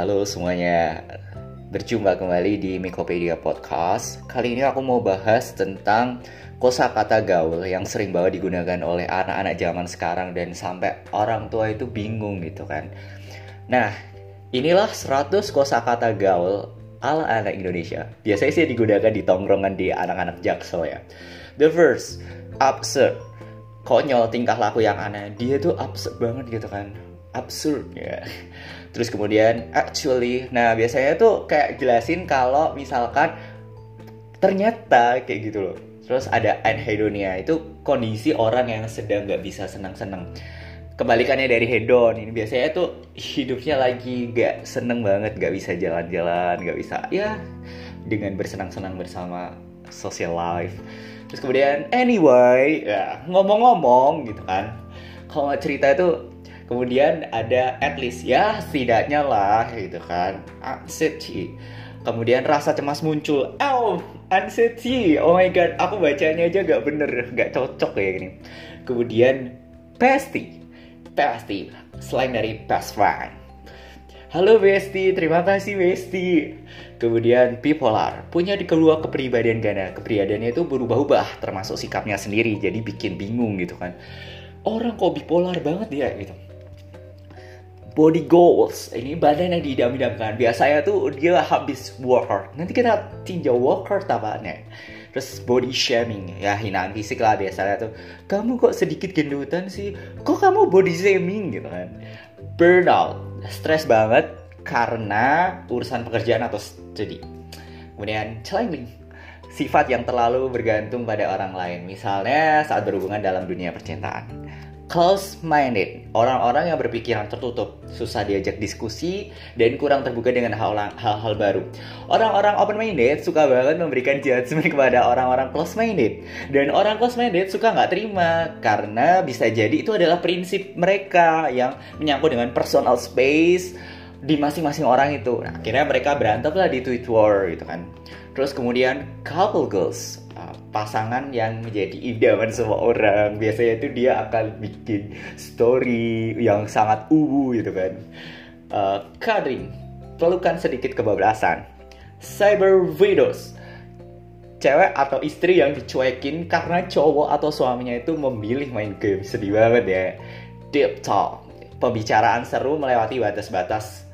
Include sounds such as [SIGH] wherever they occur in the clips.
Halo semuanya, berjumpa kembali di Mikopedia Podcast. Kali ini aku mau bahas tentang kosakata gaul yang sering banget digunakan oleh anak-anak zaman sekarang dan sampai orang tua itu bingung gitu kan. Nah, inilah 100 kosakata gaul ala anak Indonesia. Biasanya sih digunakan di tongkrongan di anak-anak jaksel ya. The first, absurd. Konyol tingkah laku yang aneh. Dia tuh absurd banget gitu kan absurd ya. Terus kemudian actually, nah biasanya tuh kayak jelasin kalau misalkan ternyata kayak gitu loh. Terus ada anhedonia itu kondisi orang yang sedang nggak bisa senang-senang. Kebalikannya dari hedon ini biasanya tuh hidupnya lagi gak seneng banget, gak bisa jalan-jalan, gak bisa ya dengan bersenang-senang bersama social life. Terus kemudian anyway, ya ngomong-ngomong gitu kan. Kalau cerita itu kemudian ada at least ya setidaknya lah gitu kan. Anxiety kemudian rasa cemas muncul. Oh anxiety oh my god aku bacanya aja gak bener gak cocok kayak gini. Kemudian pasti. Pasti. Selain dari best friend. Halo Besti, terima kasih Besti. Kemudian bipolar, punya di kedua kepribadian ganda. Kepribadiannya itu berubah-ubah, termasuk sikapnya sendiri, jadi bikin bingung gitu kan. Orang kok bipolar banget ya gitu body goals. Ini badan yang diidam-idamkan biasanya tuh dia habis workout nanti kita tinjau workout tapaannya. Terus body shaming. Ya hinaan fisik lah biasanya tuh. Kamu kok sedikit gendutan sih? Kok kamu body shaming gitu kan? Burnout. Stres banget karena urusan pekerjaan atau studi. Kemudian climbing sifat yang terlalu bergantung pada orang lain. Misalnya saat berhubungan dalam dunia percintaan close-minded, orang-orang yang berpikiran tertutup, susah diajak diskusi, dan kurang terbuka dengan hal-hal baru. Orang-orang open-minded suka banget memberikan judgment [LAUGHS] kepada orang-orang close-minded. Dan orang close-minded suka nggak terima, karena bisa jadi itu adalah prinsip mereka yang menyangkut dengan personal space di masing-masing orang itu. Nah, akhirnya mereka berantem lah di Twitter gitu kan. Terus kemudian couple goals, pasangan yang menjadi idaman semua orang. Biasanya itu dia akan bikin story yang sangat uwu gitu kan. Uh, cuddling pelukan sedikit kebablasan. Cyber widows. Cewek atau istri yang dicuekin karena cowok atau suaminya itu memilih main game. Sedih banget ya. Deep talk. Pembicaraan seru melewati batas-batas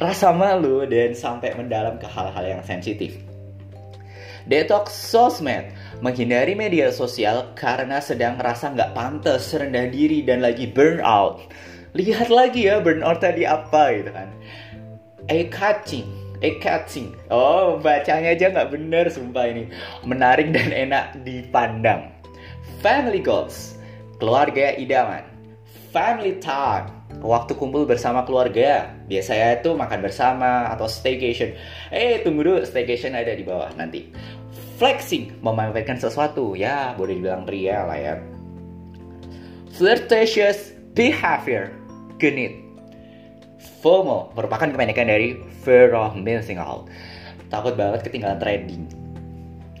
rasa malu dan sampai mendalam ke hal-hal yang sensitif Detox sosmed, menghindari media sosial karena sedang merasa nggak pantas, rendah diri, dan lagi burnout. Lihat lagi ya burnout tadi apa gitu kan. A catching, a catching. Oh, bacanya aja nggak bener sumpah ini. Menarik dan enak dipandang. Family goals, keluarga idaman. Family time, waktu kumpul bersama keluarga. Biasanya itu makan bersama atau staycation. Eh, tunggu dulu, staycation ada di bawah nanti flexing, memamerkan sesuatu, ya boleh dibilang pria lah ya. Flirtatious behavior, genit. FOMO merupakan kependekan dari fear of missing out. Takut banget ketinggalan trending.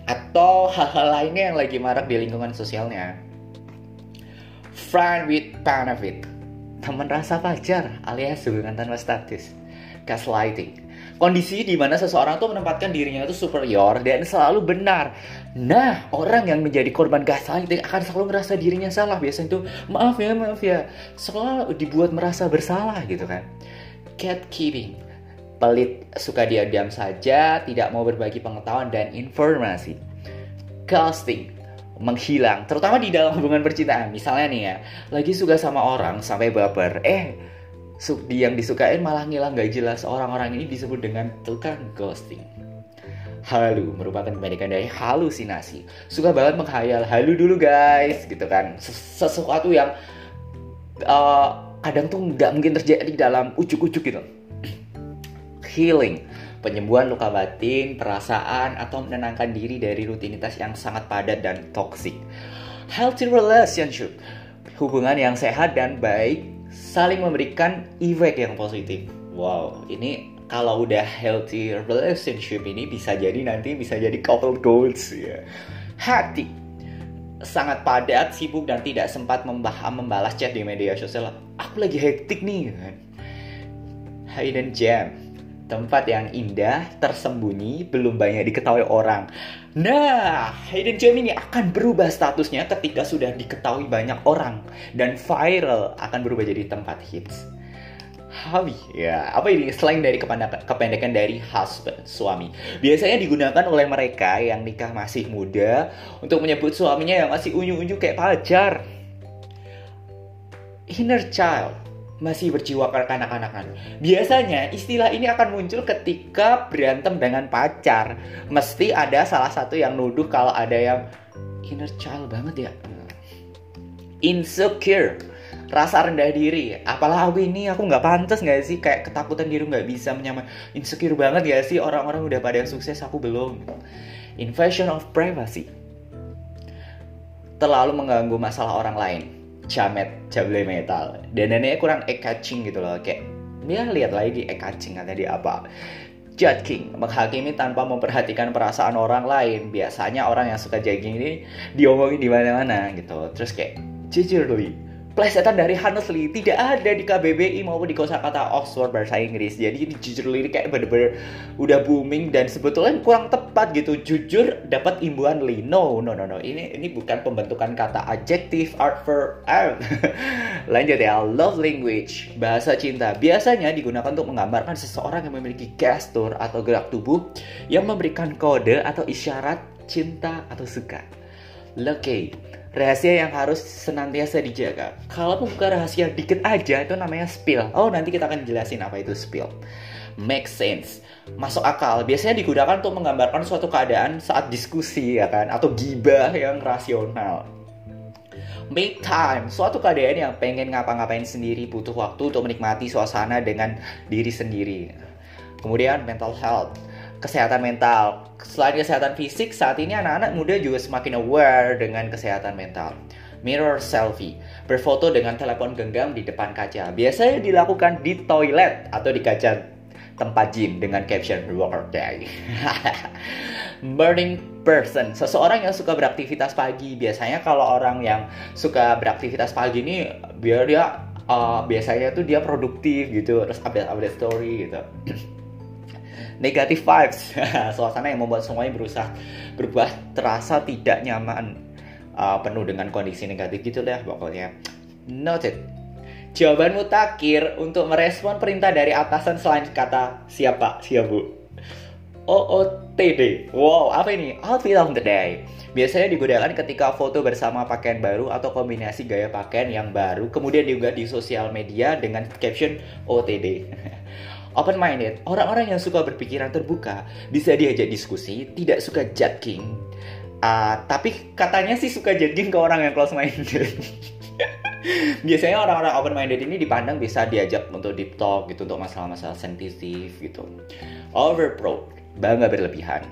Atau hal-hal lainnya yang lagi marak di lingkungan sosialnya. Friend with benefit. Teman rasa pacar alias hubungan tanpa status. Gaslighting kondisi di mana seseorang tuh menempatkan dirinya itu superior dan selalu benar. Nah, orang yang menjadi korban gaslighting akan selalu merasa dirinya salah. Biasanya itu maaf ya, maaf ya, selalu dibuat merasa bersalah gitu kan. Gatekeeping, pelit, suka diam-diam saja, tidak mau berbagi pengetahuan dan informasi. Ghosting, menghilang, terutama di dalam hubungan percintaan. Misalnya nih ya, lagi suka sama orang sampai baper, eh yang disukain malah ngilang gak jelas. Orang-orang ini disebut dengan tukang ghosting. Halu merupakan kebalikan dari halusinasi. Suka banget menghayal halu dulu guys gitu kan. Sesuatu yang uh, kadang tuh nggak mungkin terjadi dalam ujuk-ujuk gitu. [CLEARS THROAT] Healing penyembuhan luka batin perasaan atau menenangkan diri dari rutinitas yang sangat padat dan toxic healthy relationship hubungan yang sehat dan baik saling memberikan efek yang positif. Wow, ini kalau udah healthy relationship ini bisa jadi nanti bisa jadi couple goals ya. Hati sangat padat, sibuk dan tidak sempat membahas membalas chat di media sosial. Aku lagi hektik nih kan. Hidden gem, tempat yang indah, tersembunyi, belum banyak diketahui orang. Nah, hidden gem ini akan berubah statusnya ketika sudah diketahui banyak orang. Dan viral akan berubah jadi tempat hits. Hawi, ya apa ini? Selain dari kependekan dari husband suami. Biasanya digunakan oleh mereka yang nikah masih muda untuk menyebut suaminya yang masih unyu-unyu kayak pacar inner child masih berjiwa kekanak-kanakan. Biasanya istilah ini akan muncul ketika berantem dengan pacar. Mesti ada salah satu yang nuduh kalau ada yang inner child banget ya. Insecure, rasa rendah diri. Apalah aku ini aku nggak pantas nggak sih kayak ketakutan diri nggak bisa menyamai. Insecure banget ya sih orang-orang udah pada sukses aku belum. Invasion of privacy. Terlalu mengganggu masalah orang lain jamet jable metal dan neneknya kurang eye catching gitu loh kayak dia lihat lagi eye catching ada di apa Judging, menghakimi tanpa memperhatikan perasaan orang lain. Biasanya orang yang suka judging ini diomongin di mana-mana gitu. Terus kayak jujur plesetan dari honestly tidak ada di KBBI maupun di kosakata Oxford bahasa Inggris. Jadi jujur lirik kayak bener-bener udah booming dan sebetulnya kurang tepat gitu. Jujur dapat imbuhan li. No, no, no, no. Ini ini bukan pembentukan kata adjective art for art. [LAUGHS] Lanjut ya, love language, bahasa cinta. Biasanya digunakan untuk menggambarkan seseorang yang memiliki gestur atau gerak tubuh yang memberikan kode atau isyarat cinta atau suka. Lucky rahasia yang harus senantiasa dijaga. Kalau buka rahasia dikit aja itu namanya spill. Oh, nanti kita akan jelasin apa itu spill. Make sense. Masuk akal. Biasanya digunakan untuk menggambarkan suatu keadaan saat diskusi ya kan atau gibah yang rasional. Make time, suatu keadaan yang pengen ngapa-ngapain sendiri butuh waktu untuk menikmati suasana dengan diri sendiri. Kemudian mental health, kesehatan mental. Selain kesehatan fisik, saat ini anak-anak muda juga semakin aware dengan kesehatan mental. Mirror selfie, berfoto dengan telepon genggam di depan kaca. Biasanya dilakukan di toilet atau di kaca tempat gym dengan caption workday. [LAUGHS] Burning person, seseorang yang suka beraktivitas pagi. Biasanya kalau orang yang suka beraktivitas pagi ini biar dia uh, biasanya tuh dia produktif gitu, terus update-update story gitu. [CLEARS THROAT] negative vibes. [LAUGHS] Suasana yang membuat semuanya berusaha berubah terasa tidak nyaman. Uh, penuh dengan kondisi negatif gitu deh pokoknya. Noted jawabanmu takir untuk merespon perintah dari atasan selain kata siapa? Siap bu? OOTD wow apa ini? Outfit of the day. Biasanya digunakan ketika foto bersama pakaian baru atau kombinasi gaya pakaian yang baru kemudian juga di sosial media dengan caption OTD [LAUGHS] open minded, orang-orang yang suka berpikiran terbuka, bisa diajak diskusi, tidak suka judging. Uh, tapi katanya sih suka judging ke orang yang close minded. [LAUGHS] Biasanya orang-orang open minded ini dipandang bisa diajak untuk deep talk gitu untuk masalah-masalah sensitif gitu. Overproud, bangga berlebihan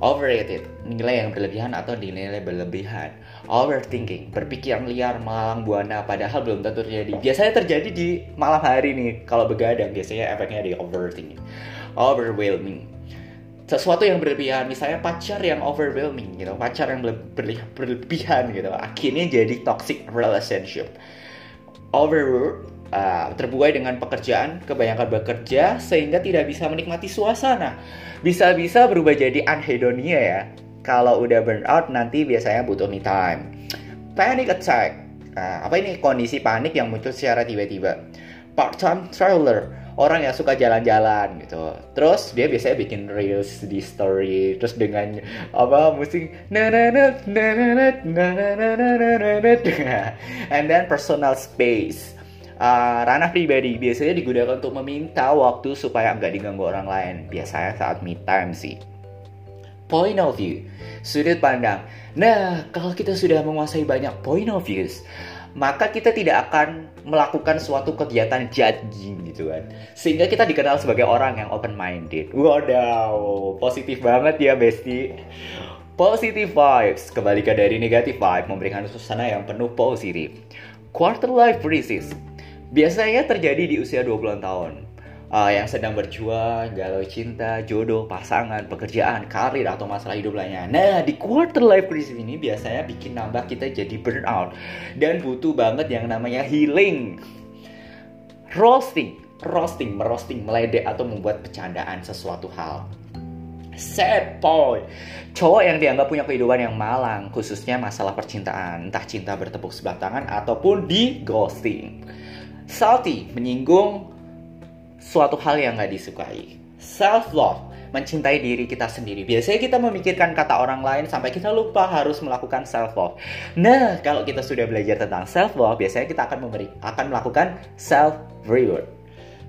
overrated, nilai yang berlebihan atau nilai berlebihan. Overthinking, berpikiran liar, malang buana, padahal belum tentu terjadi. Biasanya terjadi di malam hari nih, kalau begadang biasanya efeknya di overthinking. Overwhelming, sesuatu yang berlebihan misalnya pacar yang overwhelming gitu pacar yang berlebihan gitu akhirnya jadi toxic relationship overwork uh, terbuai dengan pekerjaan, kebanyakan bekerja sehingga tidak bisa menikmati suasana. Bisa-bisa berubah jadi anhedonia ya. Kalau udah burnout nanti biasanya butuh me time. Panic attack. Uh, apa ini kondisi panik yang muncul secara tiba-tiba. Part-time traveler, orang yang suka jalan-jalan gitu. Terus dia biasanya bikin reels di story, terus dengan apa musik and then personal space uh, ranah pribadi biasanya digunakan untuk meminta waktu supaya nggak diganggu orang lain. Biasanya saat me time sih. Point of view, sudut pandang. Nah, kalau kita sudah menguasai banyak point of views, maka kita tidak akan melakukan suatu kegiatan judging gitu kan. Sehingga kita dikenal sebagai orang yang open minded. Wadaw, positif banget ya Besti. Positive vibes, kebalikan dari negative vibe, memberikan suasana yang penuh positif. Quarter life crisis, biasanya terjadi di usia 20-an tahun. Uh, yang sedang berjuang, galau cinta, jodoh, pasangan, pekerjaan, karir, atau masalah hidup lainnya. Nah, di quarter life crisis ini biasanya bikin nambah kita jadi burnout. Dan butuh banget yang namanya healing. Roasting, roasting, merosting, meledek atau membuat bercandaan sesuatu hal. Sad boy, cowok yang dianggap punya kehidupan yang malang, khususnya masalah percintaan, entah cinta bertepuk sebelah tangan ataupun di ghosting. Salty, menyinggung suatu hal yang gak disukai. Self love, mencintai diri kita sendiri. Biasanya kita memikirkan kata orang lain sampai kita lupa harus melakukan self love. Nah, kalau kita sudah belajar tentang self love, biasanya kita akan memberi akan melakukan self reward.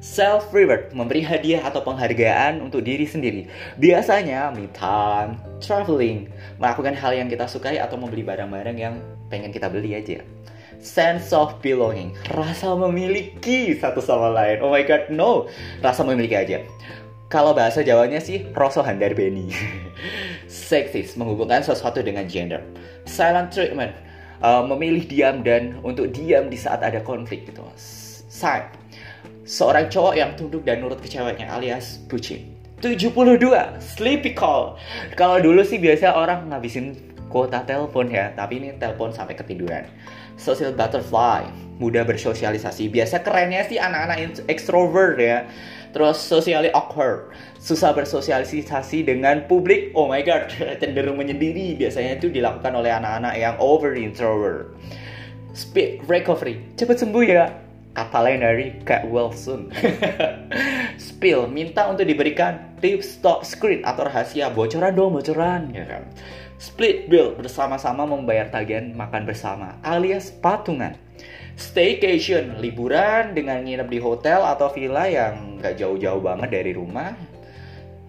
Self reward memberi hadiah atau penghargaan untuk diri sendiri. Biasanya me time, traveling, melakukan hal yang kita sukai atau membeli barang-barang yang pengen kita beli aja sense of belonging, rasa memiliki satu sama lain. Oh my god, no, rasa memiliki aja. Kalau bahasa Jawanya sih rasa handar beni. [LAUGHS] Seksis menghubungkan sesuatu dengan gender. Silent treatment uh, memilih diam dan untuk diam di saat ada konflik gitu. Side seorang cowok yang tunduk dan nurut ke ceweknya alias bucin. 72 sleepy call. Kalau dulu sih biasa orang ngabisin kuota telepon ya, tapi ini telepon sampai ketiduran. Social butterfly, mudah bersosialisasi. Biasa kerennya sih anak-anak extrovert ya terus socially awkward, susah bersosialisasi dengan publik. Oh my god, [LAUGHS] cenderung menyendiri. Biasanya itu dilakukan oleh anak-anak yang over introvert. Speed recovery, cepat sembuh ya. Kata lain dari Cat Wilson. [LAUGHS] Spill, minta untuk diberikan tips top screen atau rahasia bocoran dong bocoran ya kan. Split bill bersama-sama membayar tagihan makan bersama alias patungan staycation, liburan dengan nginep di hotel atau villa yang gak jauh-jauh banget dari rumah.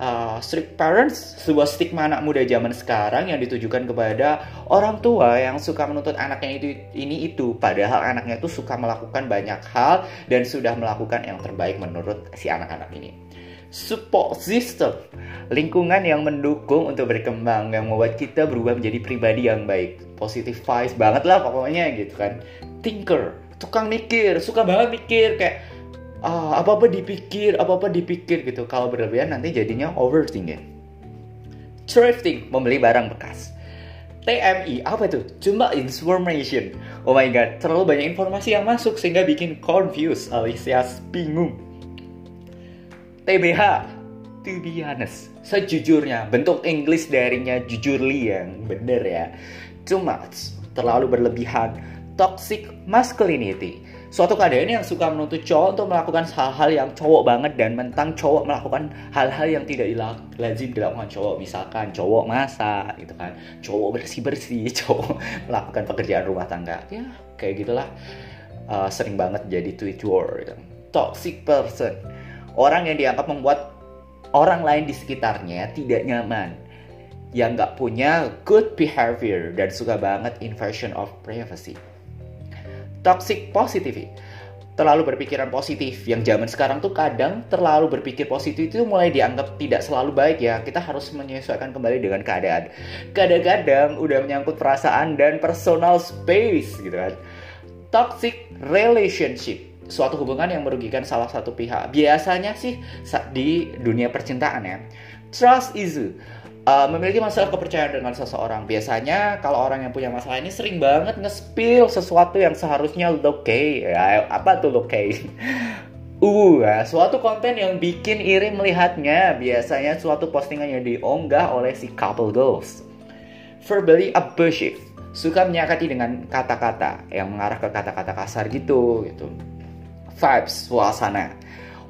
Uh, strict parents, sebuah stigma anak muda zaman sekarang yang ditujukan kepada orang tua yang suka menuntut anaknya itu ini itu, padahal anaknya itu suka melakukan banyak hal dan sudah melakukan yang terbaik menurut si anak-anak ini. Support system, lingkungan yang mendukung untuk berkembang yang membuat kita berubah menjadi pribadi yang baik, positive vibes banget lah pokoknya gitu kan. Thinker, tukang mikir suka banget mikir kayak ah, apa apa dipikir apa apa dipikir gitu. Kalau berlebihan nanti jadinya overthinking. Thrifting membeli barang bekas. TMI apa itu? Cuma information. Oh my god terlalu banyak informasi yang masuk sehingga bikin confused alias bingung. TBH to be honest sejujurnya bentuk English darinya jujurly yang bener ya. Cuma terlalu berlebihan. Toxic masculinity. Suatu keadaan yang suka menuntut cowok untuk melakukan hal-hal yang cowok banget dan mentang cowok melakukan hal-hal yang tidak lazim dilakukan cowok. Misalkan cowok masak gitu kan, cowok bersih-bersih, [LAUGHS] cowok melakukan pekerjaan rumah tangga. Ya, kayak gitulah. Uh, sering banget jadi tweet war. Gitu. Toxic person. Orang yang dianggap membuat orang lain di sekitarnya tidak nyaman yang nggak punya good behavior dan suka banget invasion of privacy toxic positivity terlalu berpikiran positif yang zaman sekarang tuh kadang terlalu berpikir positif itu mulai dianggap tidak selalu baik ya. Kita harus menyesuaikan kembali dengan keadaan. Kadang-kadang udah menyangkut perasaan dan personal space gitu kan. Toxic relationship suatu hubungan yang merugikan salah satu pihak. Biasanya sih di dunia percintaan ya. Trust issue uh, memiliki masalah kepercayaan dengan seseorang. Biasanya kalau orang yang punya masalah ini sering banget nge-spill sesuatu yang seharusnya oke. Okay. Ya, apa tuh oke? Okay? [LAUGHS] Uh, ya, suatu konten yang bikin iri melihatnya. Biasanya suatu postingan yang diunggah oleh si couple goals. Verbally abusive. Suka menyakiti dengan kata-kata yang mengarah ke kata-kata kasar gitu, gitu. Vibes, suasana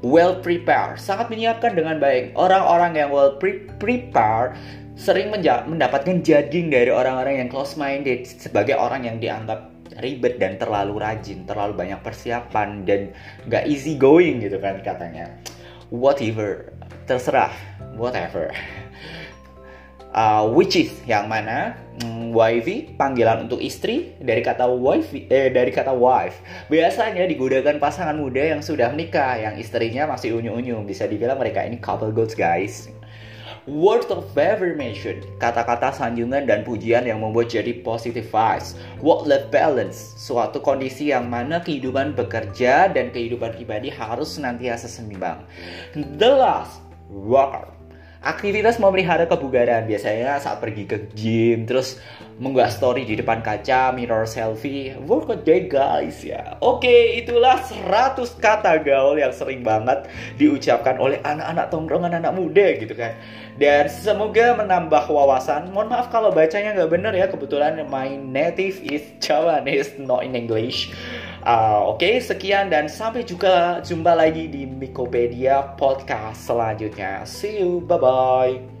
well prepared, sangat menyiapkan dengan baik. Orang-orang yang well pre prepared sering mendapatkan judging dari orang-orang yang close minded sebagai orang yang dianggap ribet dan terlalu rajin, terlalu banyak persiapan dan gak easy going gitu kan katanya. Whatever, terserah, whatever uh, which is yang mana? Mm, wifey panggilan untuk istri dari kata wife eh dari kata wife. Biasanya digunakan pasangan muda yang sudah menikah yang istrinya masih unyu-unyu. Bisa dibilang mereka ini couple goals guys. Word of affirmation, kata-kata sanjungan dan pujian yang membuat jadi positive vibes. Work-life balance, suatu kondisi yang mana kehidupan bekerja dan kehidupan pribadi harus senantiasa seimbang. The last, worker, aktivitas memelihara kebugaran. Biasanya saat pergi ke gym terus menggak story di depan kaca mirror selfie. Work a day guys ya. Oke itulah 100 kata gaul yang sering banget diucapkan oleh anak-anak tongkrongan anak muda gitu kan. Dan semoga menambah wawasan. Mohon maaf kalau bacanya nggak bener ya. Kebetulan my native is Javanese not in English Uh, Oke, okay, sekian dan sampai juga jumpa lagi di Mikopedia podcast selanjutnya. See you, bye bye.